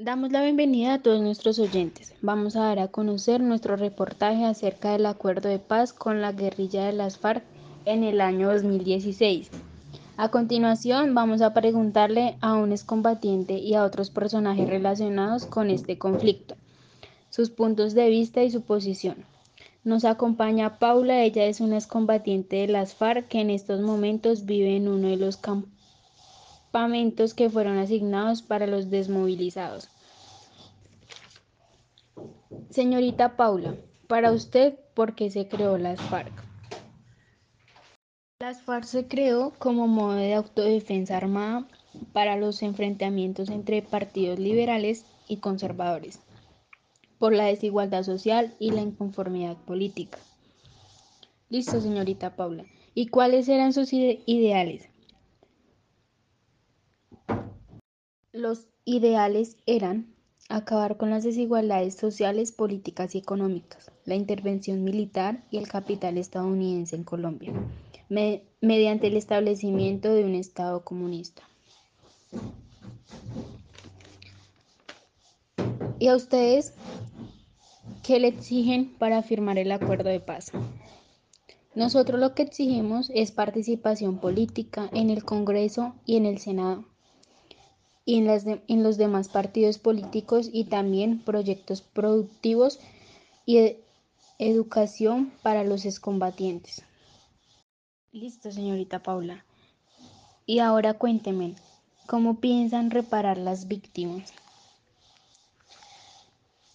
Damos la bienvenida a todos nuestros oyentes. Vamos a dar a conocer nuestro reportaje acerca del acuerdo de paz con la guerrilla de las FARC en el año 2016. A continuación vamos a preguntarle a un excombatiente y a otros personajes relacionados con este conflicto, sus puntos de vista y su posición. Nos acompaña Paula, ella es una excombatiente de las FARC que en estos momentos vive en uno de los campos que fueron asignados para los desmovilizados. Señorita Paula, para usted, ¿por qué se creó las FARC? Las FARC se creó como modo de autodefensa armada para los enfrentamientos entre partidos liberales y conservadores, por la desigualdad social y la inconformidad política. Listo, señorita Paula. ¿Y cuáles eran sus ideales? Los ideales eran acabar con las desigualdades sociales, políticas y económicas, la intervención militar y el capital estadounidense en Colombia, mediante el establecimiento de un Estado comunista. ¿Y a ustedes qué le exigen para firmar el acuerdo de paz? Nosotros lo que exigimos es participación política en el Congreso y en el Senado y en, los demás partidos políticos y también proyectos productivos y de educación para los excombatientes. Listo, señorita Paula. Y ahora cuénteme, ¿cómo piensan reparar las víctimas?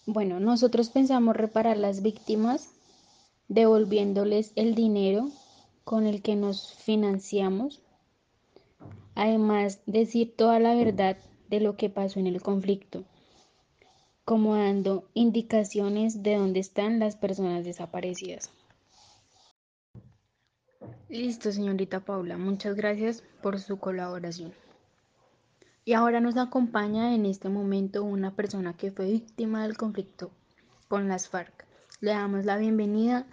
Bueno, nosotros pensamos reparar las víctimas devolviéndoles el dinero con el que nos financiamos Además, decir toda la verdad de lo que pasó en el conflicto, como dando indicaciones de dónde están las personas desaparecidas. Listo, señorita Paula, muchas gracias por su colaboración. Y ahora nos acompaña en este momento una persona que fue víctima del conflicto con las FARC. Le damos la bienvenida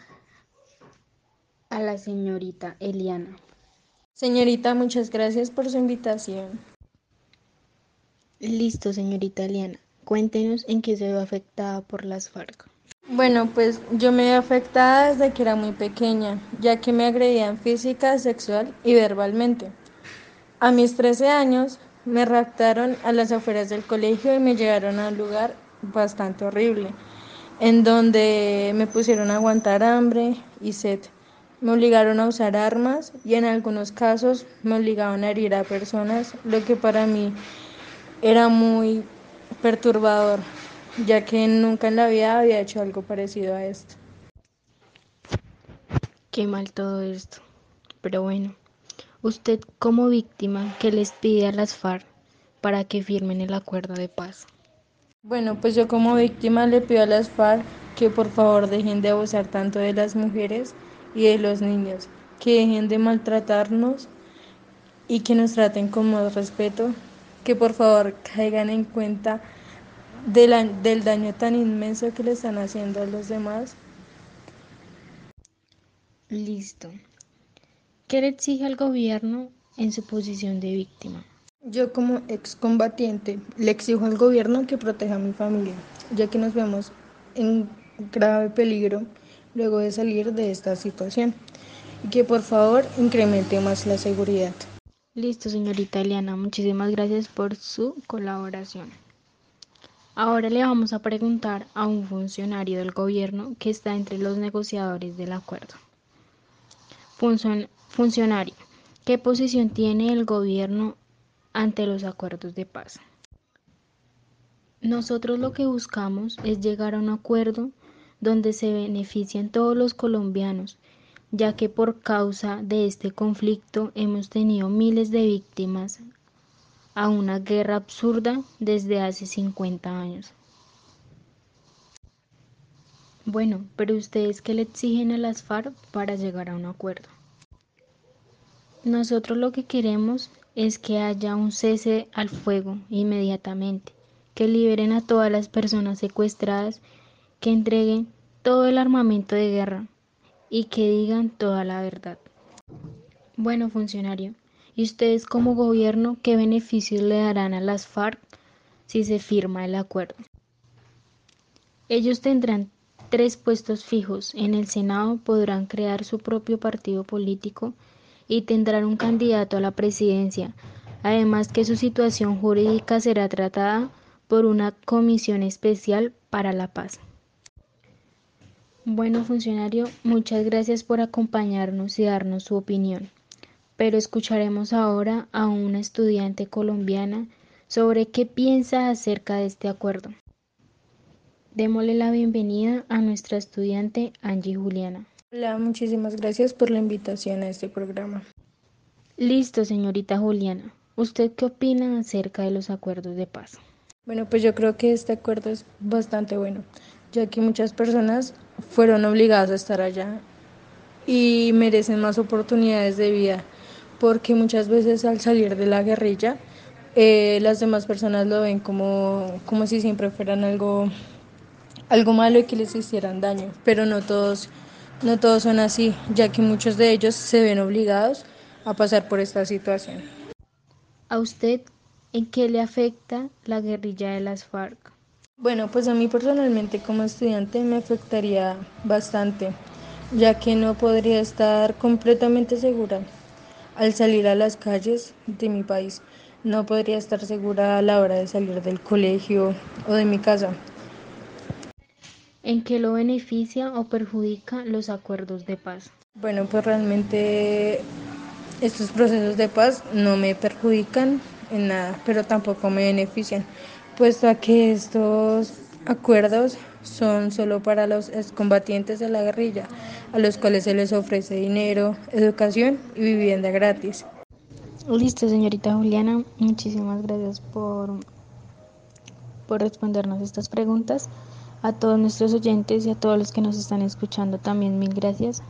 a la señorita Eliana. Señorita, muchas gracias por su invitación. Listo, señorita Eliana. Cuéntenos en qué se ve afectada por las FARC. Bueno, pues yo me vi afectada desde que era muy pequeña, ya que me agredían física, sexual y verbalmente. A mis 13 años me raptaron a las afueras del colegio y me llevaron a un lugar bastante horrible, en donde me pusieron a aguantar hambre y sed. Me obligaron a usar armas y en algunos casos me obligaban a herir a personas, lo que para mí era muy perturbador, ya que nunca en la vida había hecho algo parecido a esto. Qué mal todo esto. Pero bueno, usted como víctima, ¿qué les pide a las FARC para que firmen el acuerdo de paz? Bueno, pues yo como víctima le pido a las FARC que por favor dejen de abusar tanto de las mujeres y de los niños, que dejen de maltratarnos y que nos traten con más respeto, que por favor caigan en cuenta del daño tan inmenso que le están haciendo a los demás. Listo. ¿Qué le exige al gobierno en su posición de víctima? Yo como excombatiente le exijo al gobierno que proteja a mi familia, ya que nos vemos en grave peligro luego de salir de esta situación y que por favor incremente más la seguridad. Listo, señorita Eliana, muchísimas gracias por su colaboración. Ahora le vamos a preguntar a un funcionario del gobierno que está entre los negociadores del acuerdo. funcionario, ¿qué posición tiene el gobierno ante los acuerdos de paz? Nosotros lo que buscamos es llegar a un acuerdo donde se benefician todos los colombianos, ya que por causa de este conflicto hemos tenido miles de víctimas a una guerra absurda desde hace 50 años. Bueno, pero ustedes qué le exigen a las FARC para llegar a un acuerdo? Nosotros lo que queremos es que haya un cese al fuego inmediatamente, que liberen a todas las personas secuestradas que entreguen todo el armamento de guerra y que digan toda la verdad. Bueno, funcionario, ¿y ustedes como gobierno qué beneficios le darán a las FARC si se firma el acuerdo. Ellos tendrán tres puestos fijos. En el Senado podrán crear su propio partido político y tendrán un candidato a la presidencia, además que su situación jurídica será tratada por una comisión especial para la paz. Bueno, funcionario, muchas gracias por acompañarnos y darnos su opinión. Pero escucharemos ahora a una estudiante colombiana sobre qué piensa acerca de este acuerdo. Démosle la bienvenida a nuestra estudiante Angie Juliana. Hola, muchísimas gracias por la invitación a este programa. Listo, señorita Juliana. ¿Usted qué opina acerca de los acuerdos de paz? Bueno, pues yo creo que este acuerdo es bastante bueno, ya que muchas personas fueron obligadas a estar allá y merecen más oportunidades de vida, porque muchas veces al salir de la guerrilla, eh, las demás personas lo ven como, como si siempre fueran algo, algo malo y que les hicieran daño, pero no todos, no todos son así, ya que muchos de ellos se ven obligados a pasar por esta situación. ¿A usted en qué le afecta la guerrilla de las FARC? Bueno, pues a mí personalmente como estudiante me afectaría bastante, ya que no podría estar completamente segura al salir a las calles de mi país no podría estar segura a la hora de salir del colegio o de mi casa. ¿En qué lo beneficia o perjudica los acuerdos de paz? Bueno, pues realmente estos procesos de paz no me perjudican en nada, pero tampoco me benefician, puesto a que estos acuerdos son solo para los excombatientes de la guerrilla, a los cuales se les ofrece dinero, educación y vivienda gratis. Listo, señorita Juliana. Muchísimas gracias por, por respondernos estas preguntas. A todos nuestros oyentes y a todos los que nos están escuchando también mil gracias.